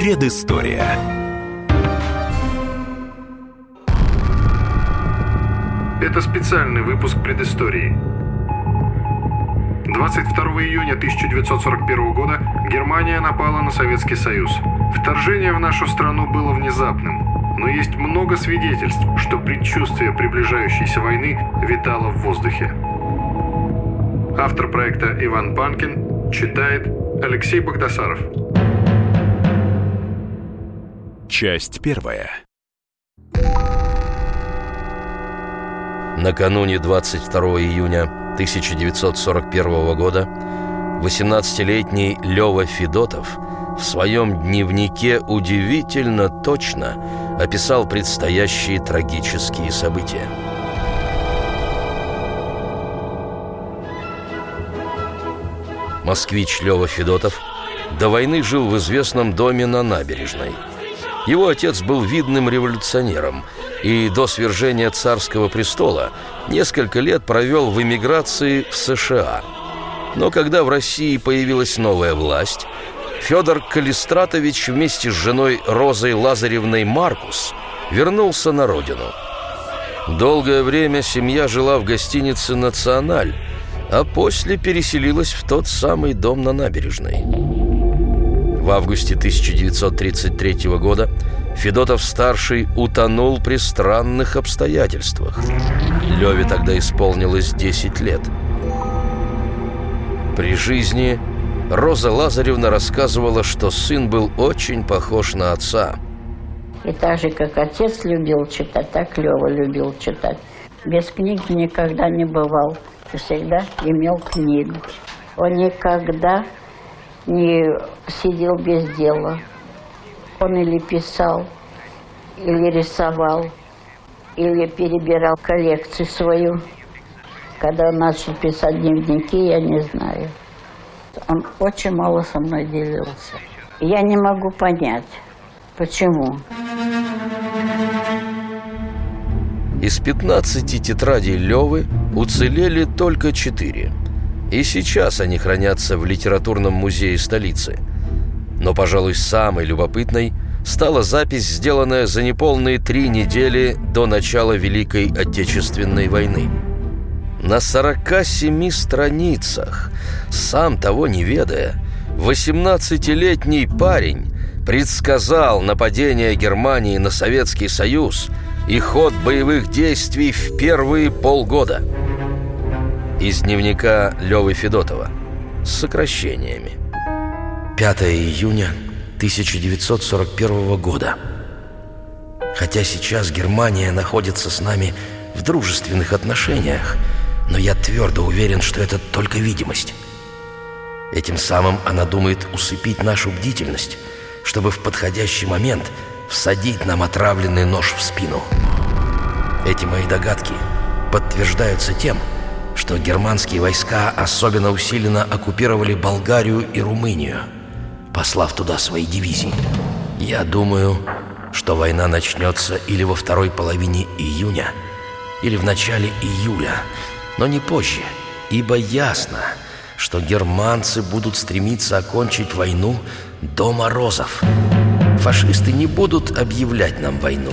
Предыстория. Это специальный выпуск предыстории. 22 июня 1941 года Германия напала на Советский Союз. Вторжение в нашу страну было внезапным, но есть много свидетельств, что предчувствие приближающейся войны витало в воздухе. Автор проекта Иван Панкин читает Алексей Богдасаров. Часть первая. Накануне 22 июня 1941 года 18-летний Лёва Федотов в своем дневнике удивительно точно описал предстоящие трагические события. Москвич Лёва Федотов до войны жил в известном доме на набережной. Его отец был видным революционером – и до свержения царского престола несколько лет провел в эмиграции в США. Но когда в России появилась новая власть, Федор Калистратович вместе с женой Розой Лазаревной Маркус вернулся на родину. Долгое время семья жила в гостинице «Националь», а после переселилась в тот самый дом на набережной. В августе 1933 года Федотов-старший утонул при странных обстоятельствах. Леве тогда исполнилось 10 лет. При жизни Роза Лазаревна рассказывала, что сын был очень похож на отца. И так же, как отец любил читать, так Лева любил читать. Без книги никогда не бывал. Всегда имел книгу. Он никогда не сидел без дела. Он или писал, или рисовал, или перебирал коллекцию свою. Когда он начал писать дневники, я не знаю. Он очень мало со мной делился. Я не могу понять, почему. Из 15 тетрадей Левы уцелели только 4. И сейчас они хранятся в литературном музее столицы – но, пожалуй, самой любопытной стала запись, сделанная за неполные три недели до начала Великой Отечественной войны. На 47 страницах, сам того не ведая, 18-летний парень предсказал нападение Германии на Советский Союз и ход боевых действий в первые полгода. Из дневника Лёвы Федотова с сокращениями. 5 июня 1941 года. Хотя сейчас Германия находится с нами в дружественных отношениях, но я твердо уверен, что это только видимость. Этим самым она думает усыпить нашу бдительность, чтобы в подходящий момент всадить нам отравленный нож в спину. Эти мои догадки подтверждаются тем, что германские войска особенно усиленно оккупировали Болгарию и Румынию – послав туда свои дивизии. Я думаю, что война начнется или во второй половине июня, или в начале июля, но не позже, ибо ясно, что германцы будут стремиться окончить войну до морозов. Фашисты не будут объявлять нам войну,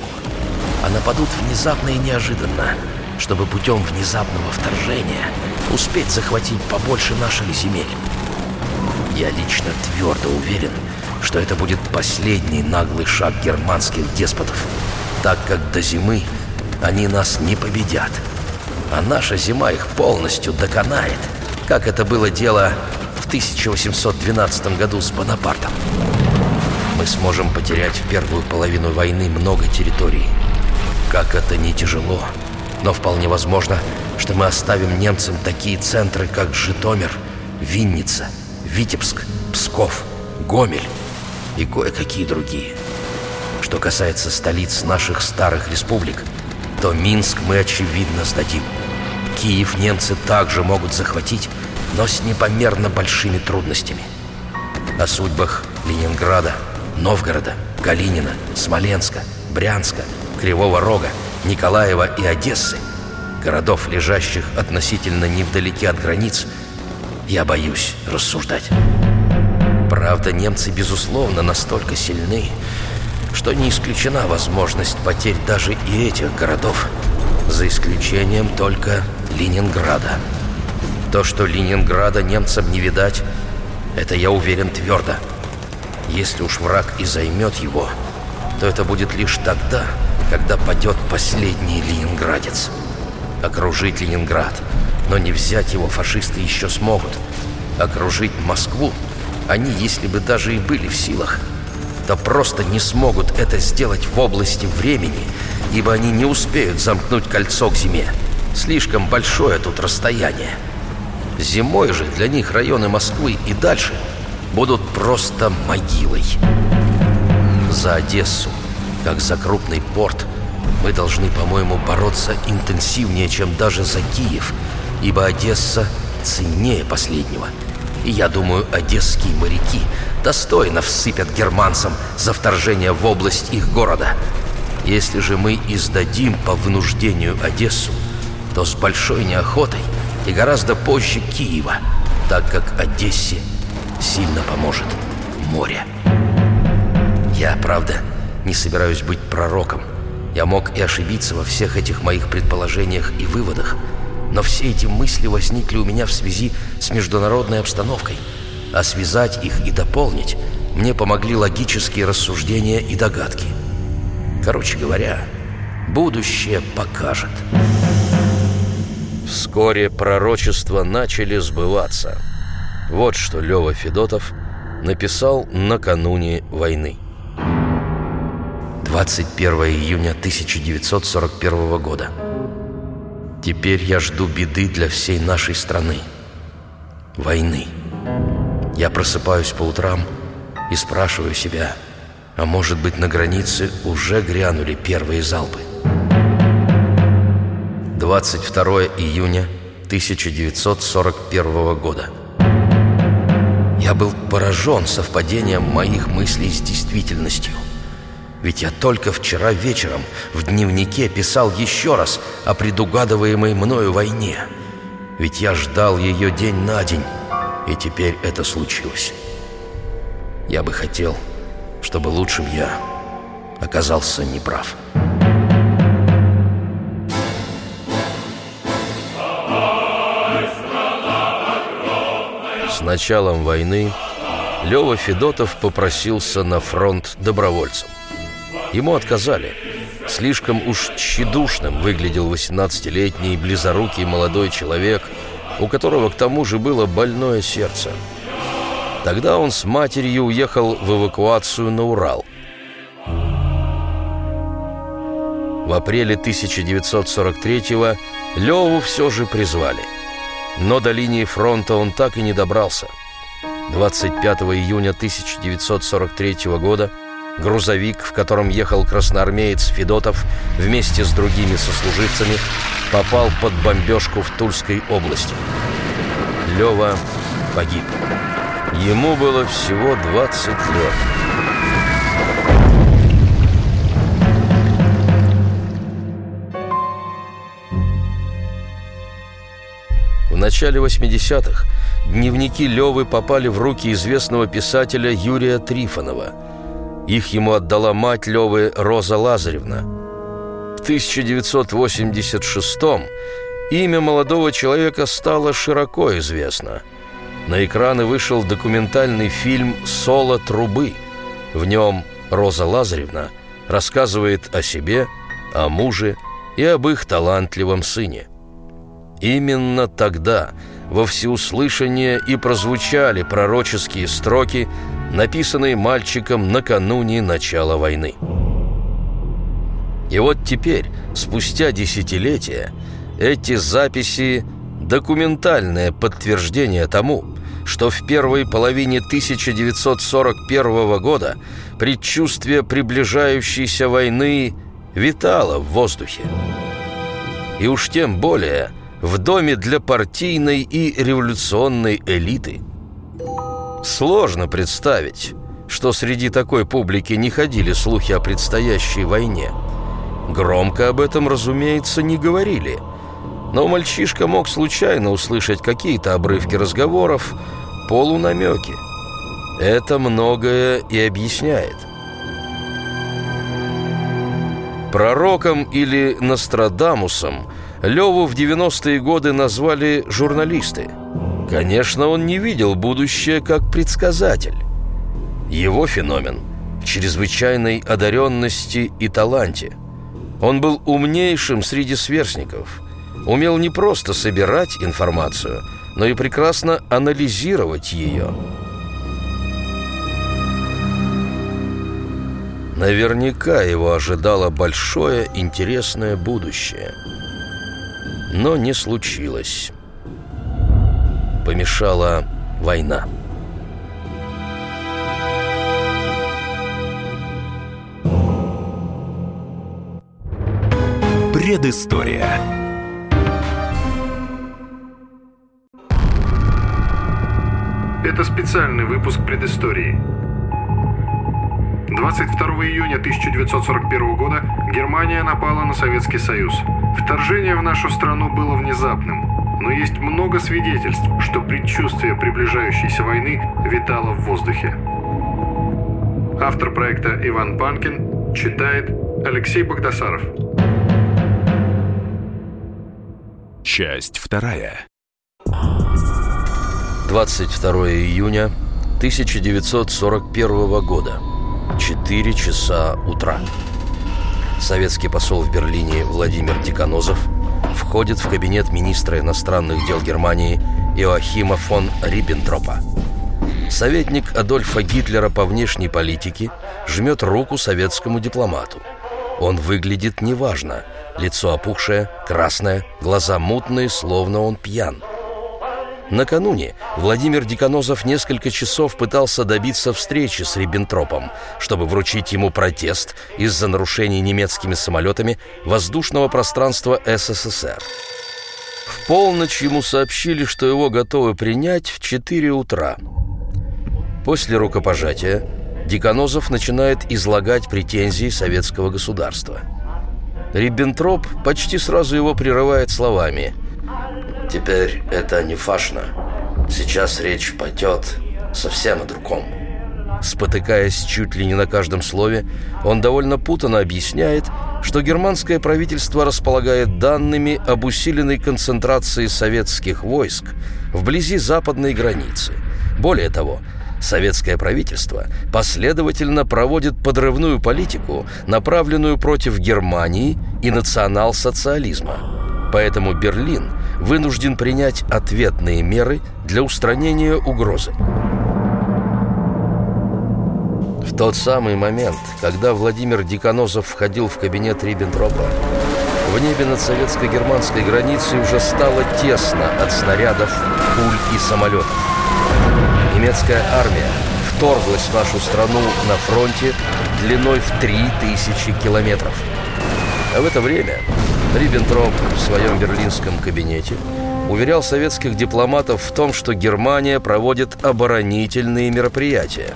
а нападут внезапно и неожиданно, чтобы путем внезапного вторжения успеть захватить побольше наших земель. Я лично твердо уверен, что это будет последний наглый шаг германских деспотов, так как до зимы они нас не победят, а наша зима их полностью доконает, как это было дело в 1812 году с Бонапартом. Мы сможем потерять в первую половину войны много территорий. Как это не тяжело, но вполне возможно, что мы оставим немцам такие центры, как Житомир, Винница – Витебск, Псков, Гомель и кое-какие другие. Что касается столиц наших старых республик, то Минск мы, очевидно, сдадим. Киев немцы также могут захватить, но с непомерно большими трудностями. О судьбах Ленинграда, Новгорода, Калинина, Смоленска, Брянска, Кривого Рога, Николаева и Одессы, городов, лежащих относительно невдалеке от границ, я боюсь рассуждать. Правда, немцы, безусловно, настолько сильны, что не исключена возможность потерь даже и этих городов, за исключением только Ленинграда. То, что Ленинграда немцам не видать, это я уверен твердо. Если уж враг и займет его, то это будет лишь тогда, когда падет последний ленинградец. Окружить Ленинград, но не взять его фашисты еще смогут. Окружить Москву они, если бы даже и были в силах, то просто не смогут это сделать в области времени, ибо они не успеют замкнуть кольцо к зиме. Слишком большое тут расстояние. Зимой же для них районы Москвы и дальше будут просто могилой. За Одессу, как за крупный порт, мы должны, по-моему, бороться интенсивнее, чем даже за Киев, ибо Одесса ценнее последнего. И я думаю, одесские моряки достойно всыпят германцам за вторжение в область их города. Если же мы издадим по вынуждению Одессу, то с большой неохотой и гораздо позже Киева, так как Одессе сильно поможет море. Я, правда, не собираюсь быть пророком. Я мог и ошибиться во всех этих моих предположениях и выводах, но все эти мысли возникли у меня в связи с международной обстановкой, а связать их и дополнить мне помогли логические рассуждения и догадки. Короче говоря, будущее покажет. Вскоре пророчества начали сбываться. Вот что Лёва Федотов написал накануне войны. 21 июня 1941 года. Теперь я жду беды для всей нашей страны. Войны. Я просыпаюсь по утрам и спрашиваю себя, а может быть на границе уже грянули первые залпы. 22 июня 1941 года. Я был поражен совпадением моих мыслей с действительностью. Ведь я только вчера вечером в дневнике писал еще раз о предугадываемой мною войне. Ведь я ждал ее день на день, и теперь это случилось. Я бы хотел, чтобы лучшим я оказался неправ. С началом войны Лёва Федотов попросился на фронт добровольцем. Ему отказали. Слишком уж тщедушным выглядел 18-летний близорукий молодой человек, у которого к тому же было больное сердце. Тогда он с матерью уехал в эвакуацию на Урал. В апреле 1943-го Леву все же призвали. Но до линии фронта он так и не добрался. 25 июня 1943 года грузовик, в котором ехал красноармеец Федотов вместе с другими сослуживцами, попал под бомбежку в Тульской области. Лева погиб. Ему было всего 20 лет. В начале 80-х дневники Левы попали в руки известного писателя Юрия Трифонова – их ему отдала мать Левы Роза Лазаревна. В 1986-м имя молодого человека стало широко известно. На экраны вышел документальный фильм «Соло трубы». В нем Роза Лазаревна рассказывает о себе, о муже и об их талантливом сыне. Именно тогда во всеуслышание и прозвучали пророческие строки – написанные мальчиком накануне начала войны. И вот теперь, спустя десятилетия, эти записи – документальное подтверждение тому, что в первой половине 1941 года предчувствие приближающейся войны витало в воздухе. И уж тем более в доме для партийной и революционной элиты – Сложно представить, что среди такой публики не ходили слухи о предстоящей войне. Громко об этом, разумеется, не говорили. Но мальчишка мог случайно услышать какие-то обрывки разговоров, полунамеки. Это многое и объясняет. Пророком или Нострадамусом Леву в 90-е годы назвали журналисты. Конечно, он не видел будущее как предсказатель. Его феномен в чрезвычайной одаренности и таланте. Он был умнейшим среди сверстников, умел не просто собирать информацию, но и прекрасно анализировать ее – Наверняка его ожидало большое интересное будущее. Но не случилось. Помешала война. Предыстория. Это специальный выпуск предыстории. 22 июня 1941 года Германия напала на Советский Союз. Вторжение в нашу страну было внезапным, но есть много свидетельств, что предчувствие приближающейся войны витало в воздухе. Автор проекта Иван Панкин читает Алексей Богдасаров. Часть вторая. 22 июня 1941 года. 4 часа утра. Советский посол в Берлине Владимир Деканозов входит в кабинет министра иностранных дел Германии Иоахима фон Риббентропа. Советник Адольфа Гитлера по внешней политике жмет руку советскому дипломату. Он выглядит неважно. Лицо опухшее, красное, глаза мутные, словно он пьян. Накануне Владимир Деканозов несколько часов пытался добиться встречи с Риббентропом, чтобы вручить ему протест из-за нарушений немецкими самолетами воздушного пространства СССР. В полночь ему сообщили, что его готовы принять в 4 утра. После рукопожатия Деканозов начинает излагать претензии советского государства. Риббентроп почти сразу его прерывает словами – Теперь это не важно. Сейчас речь пойдет совсем о другом. Спотыкаясь чуть ли не на каждом слове, он довольно путанно объясняет, что германское правительство располагает данными об усиленной концентрации советских войск вблизи западной границы. Более того, советское правительство последовательно проводит подрывную политику, направленную против Германии и национал-социализма. Поэтому Берлин вынужден принять ответные меры для устранения угрозы. В тот самый момент, когда Владимир Деканозов входил в кабинет Риббентропа, в небе над советско-германской границей уже стало тесно от снарядов, пуль и самолетов. Немецкая армия вторглась в нашу страну на фронте длиной в 3000 километров. А в это время Риббентроп в своем берлинском кабинете уверял советских дипломатов в том, что Германия проводит оборонительные мероприятия.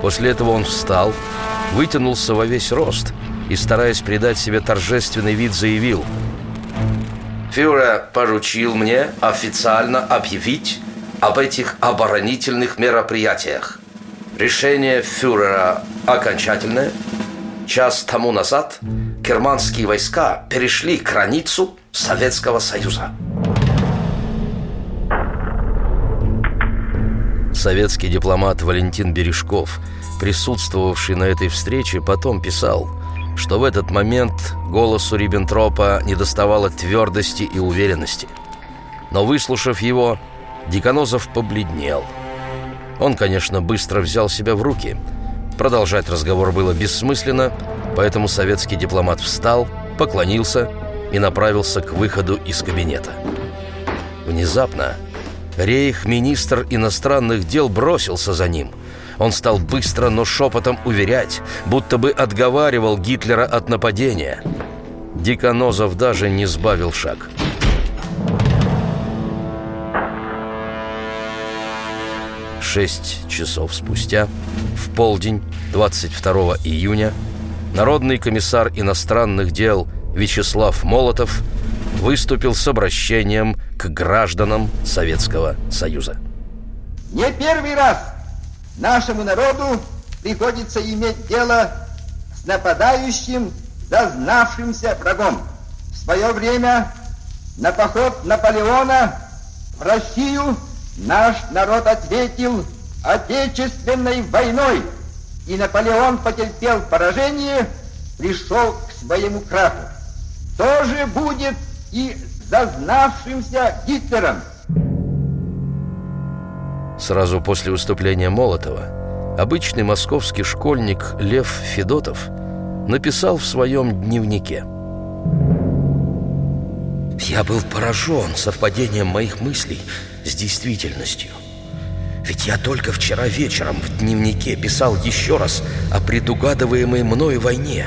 После этого он встал, вытянулся во весь рост и, стараясь придать себе торжественный вид, заявил «Фюрер поручил мне официально объявить об этих оборонительных мероприятиях. Решение фюрера окончательное – Час тому назад германские войска перешли границу Советского Союза. Советский дипломат Валентин Бережков, присутствовавший на этой встрече, потом писал, что в этот момент голосу Риббентропа недоставало твердости и уверенности. Но выслушав его, Деканозов побледнел. Он, конечно, быстро взял себя в руки – Продолжать разговор было бессмысленно, поэтому советский дипломат встал, поклонился и направился к выходу из кабинета. Внезапно рейх-министр иностранных дел бросился за ним. Он стал быстро, но шепотом уверять, будто бы отговаривал Гитлера от нападения. Диконозов даже не сбавил шаг. Шесть часов спустя, в полдень 22 июня, Народный комиссар иностранных дел Вячеслав Молотов выступил с обращением к гражданам Советского Союза. Не первый раз нашему народу приходится иметь дело с нападающим, зазнавшимся врагом. В свое время на поход Наполеона в Россию наш народ ответил Отечественной войной, и Наполеон потерпел поражение, пришел к своему краху. То же будет и зазнавшимся Гитлером. Сразу после выступления Молотова обычный московский школьник Лев Федотов написал в своем дневнике «Я был поражен совпадением моих мыслей с действительностью. Ведь я только вчера вечером в дневнике писал еще раз о предугадываемой мною войне.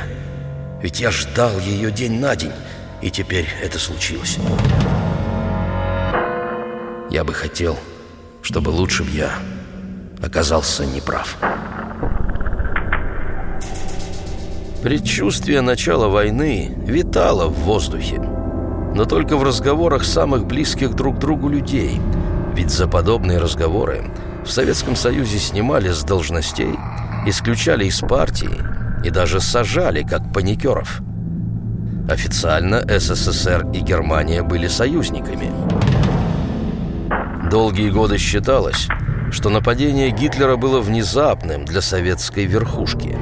Ведь я ждал ее день на день, и теперь это случилось. Я бы хотел, чтобы лучше бы я оказался неправ. Предчувствие начала войны витало в воздухе, но только в разговорах самых близких друг другу людей, ведь за подобные разговоры в Советском Союзе снимали с должностей, исключали из партии и даже сажали как паникеров. Официально СССР и Германия были союзниками. Долгие годы считалось, что нападение Гитлера было внезапным для советской верхушки.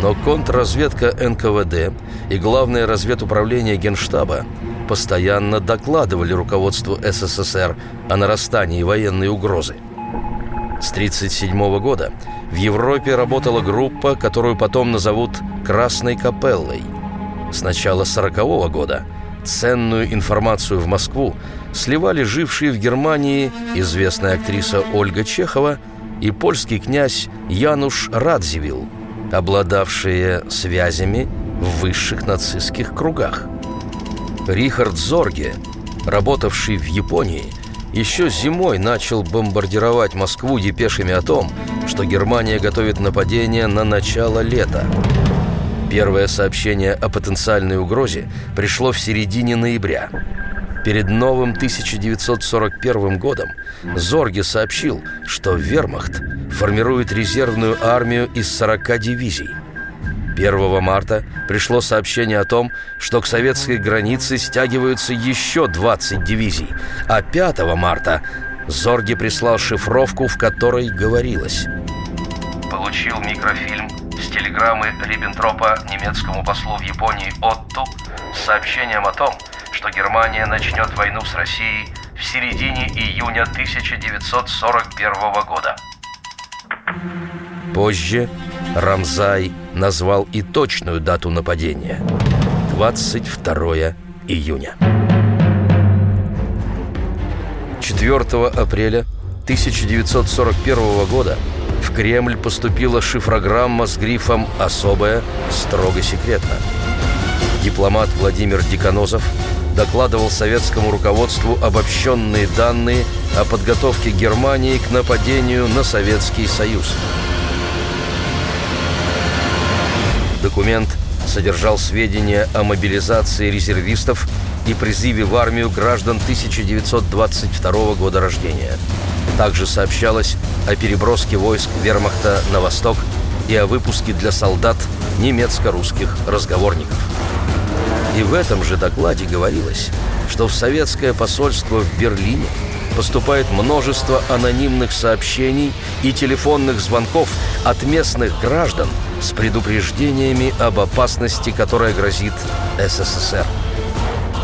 Но контрразведка НКВД и Главное разведуправление Генштаба постоянно докладывали руководству СССР о нарастании военной угрозы. С 1937 года в Европе работала группа, которую потом назовут «Красной капеллой». С начала 1940 года ценную информацию в Москву сливали жившие в Германии известная актриса Ольга Чехова и польский князь Януш Радзивилл, обладавшие связями в высших нацистских кругах. Рихард Зорге, работавший в Японии, еще зимой начал бомбардировать Москву депешами о том, что Германия готовит нападение на начало лета. Первое сообщение о потенциальной угрозе пришло в середине ноября. Перед новым 1941 годом Зорге сообщил, что Вермахт формирует резервную армию из 40 дивизий. 1 марта пришло сообщение о том, что к советской границе стягиваются еще 20 дивизий, а 5 марта Зорги прислал шифровку, в которой говорилось «Получил микрофильм с телеграммы Риббентропа немецкому послу в Японии Отту с сообщением о том, что Германия начнет войну с Россией в середине июня 1941 года». Позже Рамзай назвал и точную дату нападения – 22 июня. 4 апреля 1941 года в Кремль поступила шифрограмма с грифом «Особая, строго секретно». Дипломат Владимир Деканозов докладывал советскому руководству обобщенные данные о подготовке Германии к нападению на Советский Союз. Документ содержал сведения о мобилизации резервистов и призыве в армию граждан 1922 года рождения. Также сообщалось о переброске войск вермахта на восток и о выпуске для солдат немецко-русских разговорников. И в этом же докладе говорилось, что в советское посольство в Берлине поступает множество анонимных сообщений и телефонных звонков от местных граждан с предупреждениями об опасности, которая грозит СССР.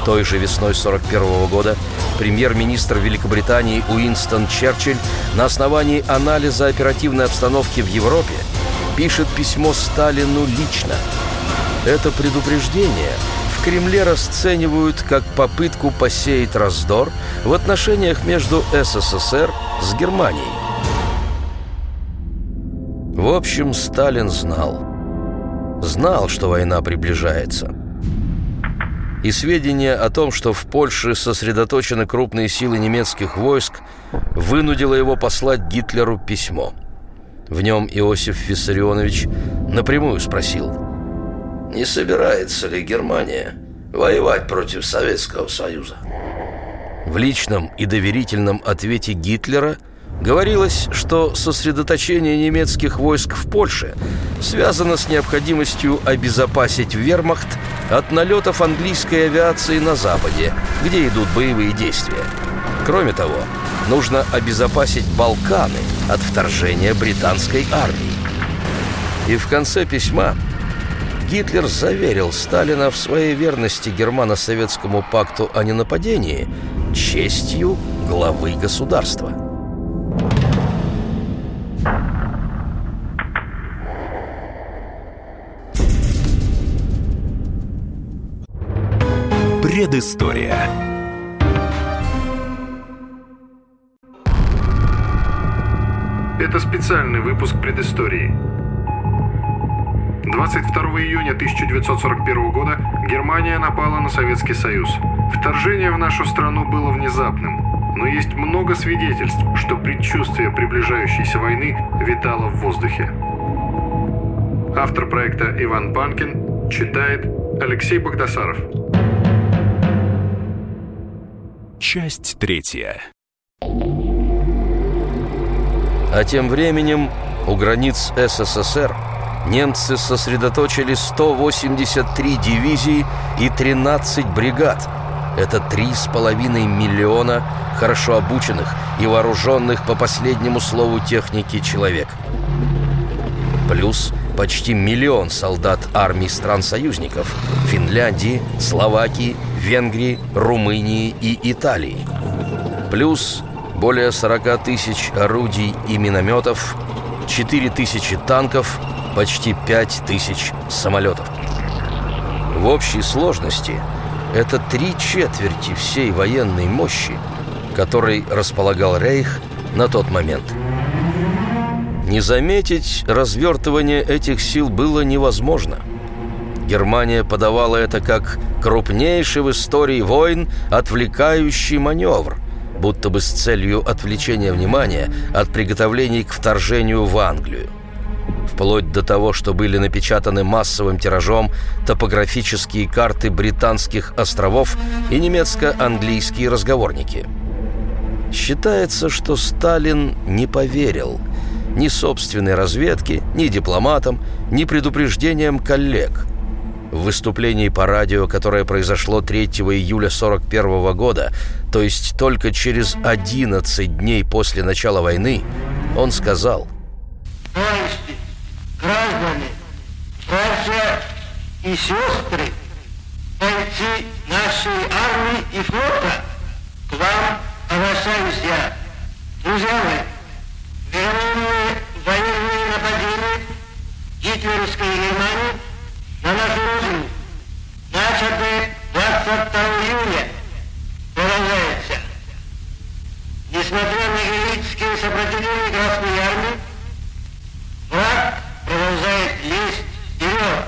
Той же весной 1941 года премьер-министр Великобритании Уинстон Черчилль на основании анализа оперативной обстановки в Европе пишет письмо Сталину лично. Это предупреждение в Кремле расценивают как попытку посеять раздор в отношениях между СССР с Германией. В общем, Сталин знал. Знал, что война приближается. И сведения о том, что в Польше сосредоточены крупные силы немецких войск, вынудило его послать Гитлеру письмо. В нем Иосиф Виссарионович напрямую спросил, не собирается ли Германия воевать против Советского Союза. В личном и доверительном ответе Гитлера Говорилось, что сосредоточение немецких войск в Польше связано с необходимостью обезопасить вермахт от налетов английской авиации на Западе, где идут боевые действия. Кроме того, нужно обезопасить Балканы от вторжения британской армии. И в конце письма Гитлер заверил Сталина в своей верности германо-советскому пакту о ненападении честью главы государства. Предыстория. Это специальный выпуск предыстории. 22 июня 1941 года Германия напала на Советский Союз. Вторжение в нашу страну было внезапным, но есть много свидетельств, что предчувствие приближающейся войны витало в воздухе. Автор проекта Иван Панкин читает Алексей Богдасаров. Часть третья. А тем временем у границ СССР немцы сосредоточили 183 дивизии и 13 бригад. Это 3,5 миллиона хорошо обученных и вооруженных по последнему слову техники человек. Плюс почти миллион солдат армий стран-союзников – Финляндии, Словакии, Венгрии, Румынии и Италии. Плюс более 40 тысяч орудий и минометов, 4 тысячи танков, почти 5 тысяч самолетов. В общей сложности это три четверти всей военной мощи, которой располагал Рейх на тот момент. Не заметить развертывание этих сил было невозможно. Германия подавала это как крупнейший в истории войн отвлекающий маневр – будто бы с целью отвлечения внимания от приготовлений к вторжению в Англию. Вплоть до того, что были напечатаны массовым тиражом топографические карты британских островов и немецко-английские разговорники. Считается, что Сталин не поверил ни собственной разведке, ни дипломатам, ни предупреждениям коллег – в выступлении по радио, которое произошло 3 июля 41 года, то есть только через 11 дней после начала войны, он сказал «Товарищи, граждане, братья и сестры, бойцы нашей армии и флота, к вам обращаюсь я. Друзья мои, вероятные военные нападения гитлеровской Германии на нашу 22 июня, продолжается. Несмотря на героические сопротивления Красной Армии, враг продолжает лезть вперед,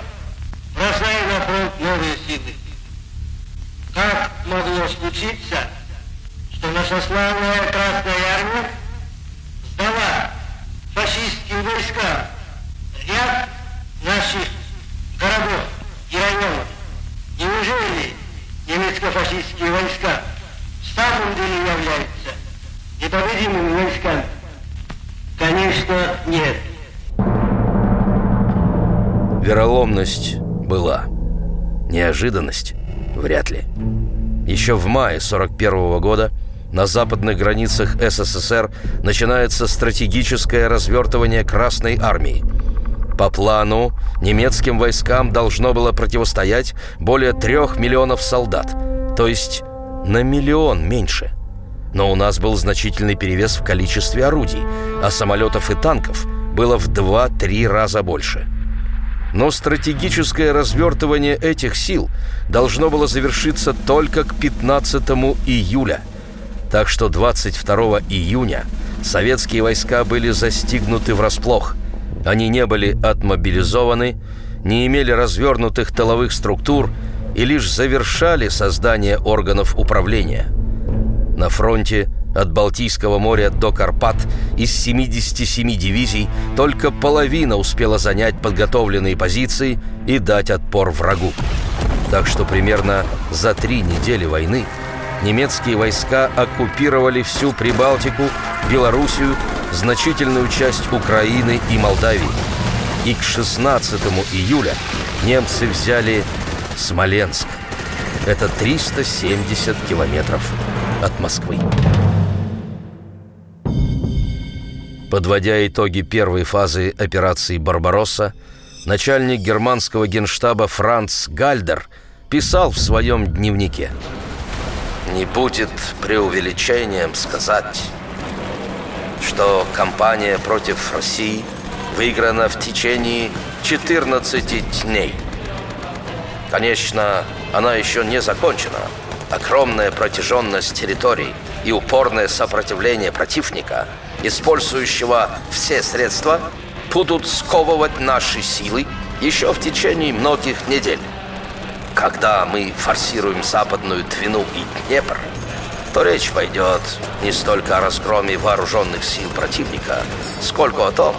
бросая на фронт новые силы. Как могло случиться, что наша славная Красная Неожиданность вряд ли. Еще в мае 41 -го года на западных границах СССР начинается стратегическое развертывание Красной Армии – по плану немецким войскам должно было противостоять более трех миллионов солдат, то есть на миллион меньше. Но у нас был значительный перевес в количестве орудий, а самолетов и танков было в 2-3 раза больше. Но стратегическое развертывание этих сил должно было завершиться только к 15 июля. Так что 22 июня советские войска были застигнуты врасплох – они не были отмобилизованы, не имели развернутых тыловых структур и лишь завершали создание органов управления. На фронте от Балтийского моря до Карпат из 77 дивизий только половина успела занять подготовленные позиции и дать отпор врагу. Так что примерно за три недели войны немецкие войска оккупировали всю Прибалтику, Белоруссию, значительную часть Украины и Молдавии. И к 16 июля немцы взяли Смоленск. Это 370 километров от Москвы. Подводя итоги первой фазы операции «Барбаросса», начальник германского генштаба Франц Гальдер писал в своем дневнике «Не будет преувеличением сказать, что кампания против России выиграна в течение 14 дней. Конечно, она еще не закончена. Огромная протяженность территорий и упорное сопротивление противника, использующего все средства, будут сковывать наши силы еще в течение многих недель. Когда мы форсируем Западную Двину и Днепр, то речь пойдет не столько о разгроме вооруженных сил противника, сколько о том,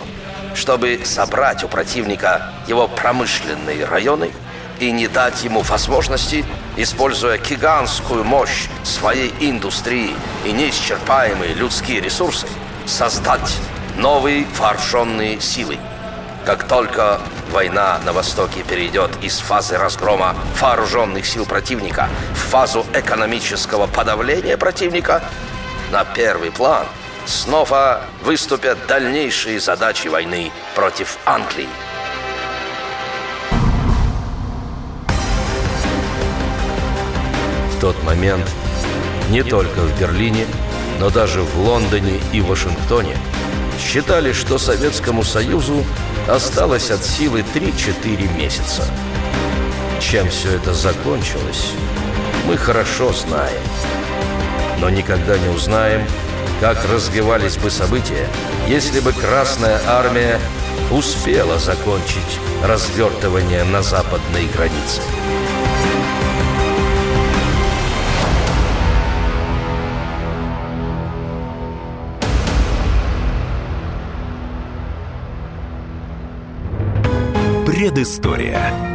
чтобы собрать у противника его промышленные районы и не дать ему возможности, используя гигантскую мощь своей индустрии и неисчерпаемые людские ресурсы, создать новые вооруженные силы. Как только война на Востоке перейдет из фазы разгрома вооруженных сил противника в фазу экономического подавления противника, на первый план снова выступят дальнейшие задачи войны против Англии. В тот момент не только в Берлине, но даже в Лондоне и Вашингтоне считали, что Советскому Союзу осталось от силы 3-4 месяца. Чем все это закончилось, мы хорошо знаем. Но никогда не узнаем, как развивались бы события, если бы Красная Армия успела закончить развертывание на западной границе. Предыстория.